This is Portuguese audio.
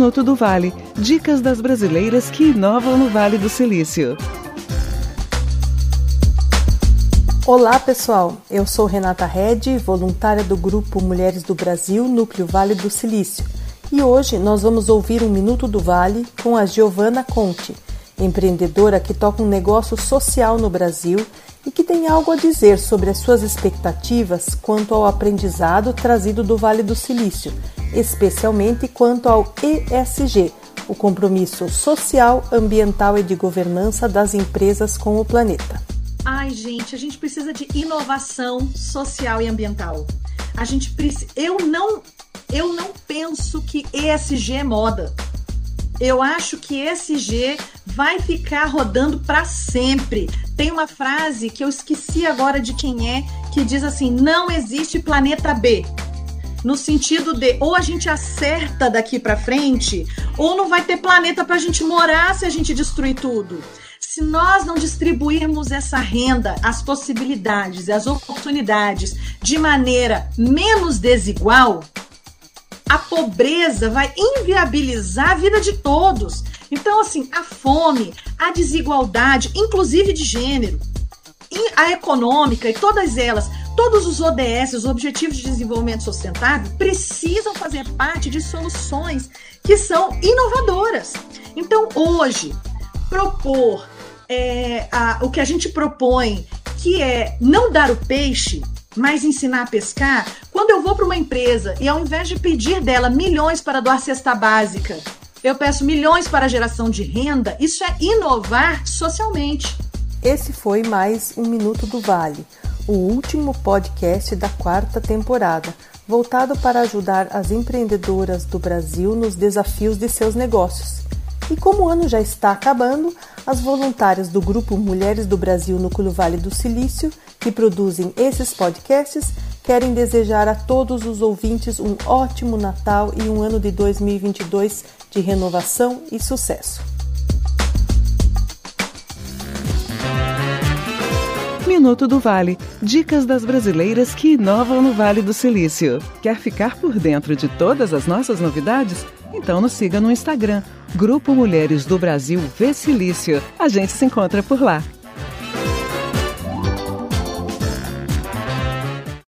Minuto do Vale. Dicas das brasileiras que inovam no Vale do Silício. Olá pessoal, eu sou Renata Redi, voluntária do Grupo Mulheres do Brasil, Núcleo Vale do Silício. E hoje nós vamos ouvir um Minuto do Vale com a Giovana Conte, empreendedora que toca um negócio social no Brasil e que tem algo a dizer sobre as suas expectativas quanto ao aprendizado trazido do Vale do Silício, especialmente quanto ao ESG, o compromisso social, ambiental e de governança das empresas com o planeta. Ai, gente, a gente precisa de inovação social e ambiental. A gente precisa. Eu não, eu não penso que ESG é moda. Eu acho que ESG vai ficar rodando para sempre. Tem uma frase que eu esqueci agora de quem é, que diz assim: não existe planeta B. No sentido de ou a gente acerta daqui para frente, ou não vai ter planeta para a gente morar se a gente destruir tudo se nós não distribuirmos essa renda, as possibilidades e as oportunidades de maneira menos desigual, a pobreza vai inviabilizar a vida de todos. Então, assim, a fome, a desigualdade, inclusive de gênero, a econômica e todas elas, todos os ODS, os Objetivos de Desenvolvimento Sustentável, precisam fazer parte de soluções que são inovadoras. Então, hoje, propor é, a, o que a gente propõe, que é não dar o peixe, mas ensinar a pescar, quando eu vou para uma empresa e ao invés de pedir dela milhões para doar cesta básica, eu peço milhões para a geração de renda, isso é inovar socialmente. Esse foi mais um Minuto do Vale, o último podcast da quarta temporada, voltado para ajudar as empreendedoras do Brasil nos desafios de seus negócios. E como o ano já está acabando, as voluntárias do grupo Mulheres do Brasil Núcleo Vale do Silício, que produzem esses podcasts, querem desejar a todos os ouvintes um ótimo Natal e um ano de 2022 de renovação e sucesso. Minuto do Vale. Dicas das brasileiras que inovam no Vale do Silício. Quer ficar por dentro de todas as nossas novidades? Então nos siga no Instagram, Grupo Mulheres do Brasil Vecilício. A gente se encontra por lá.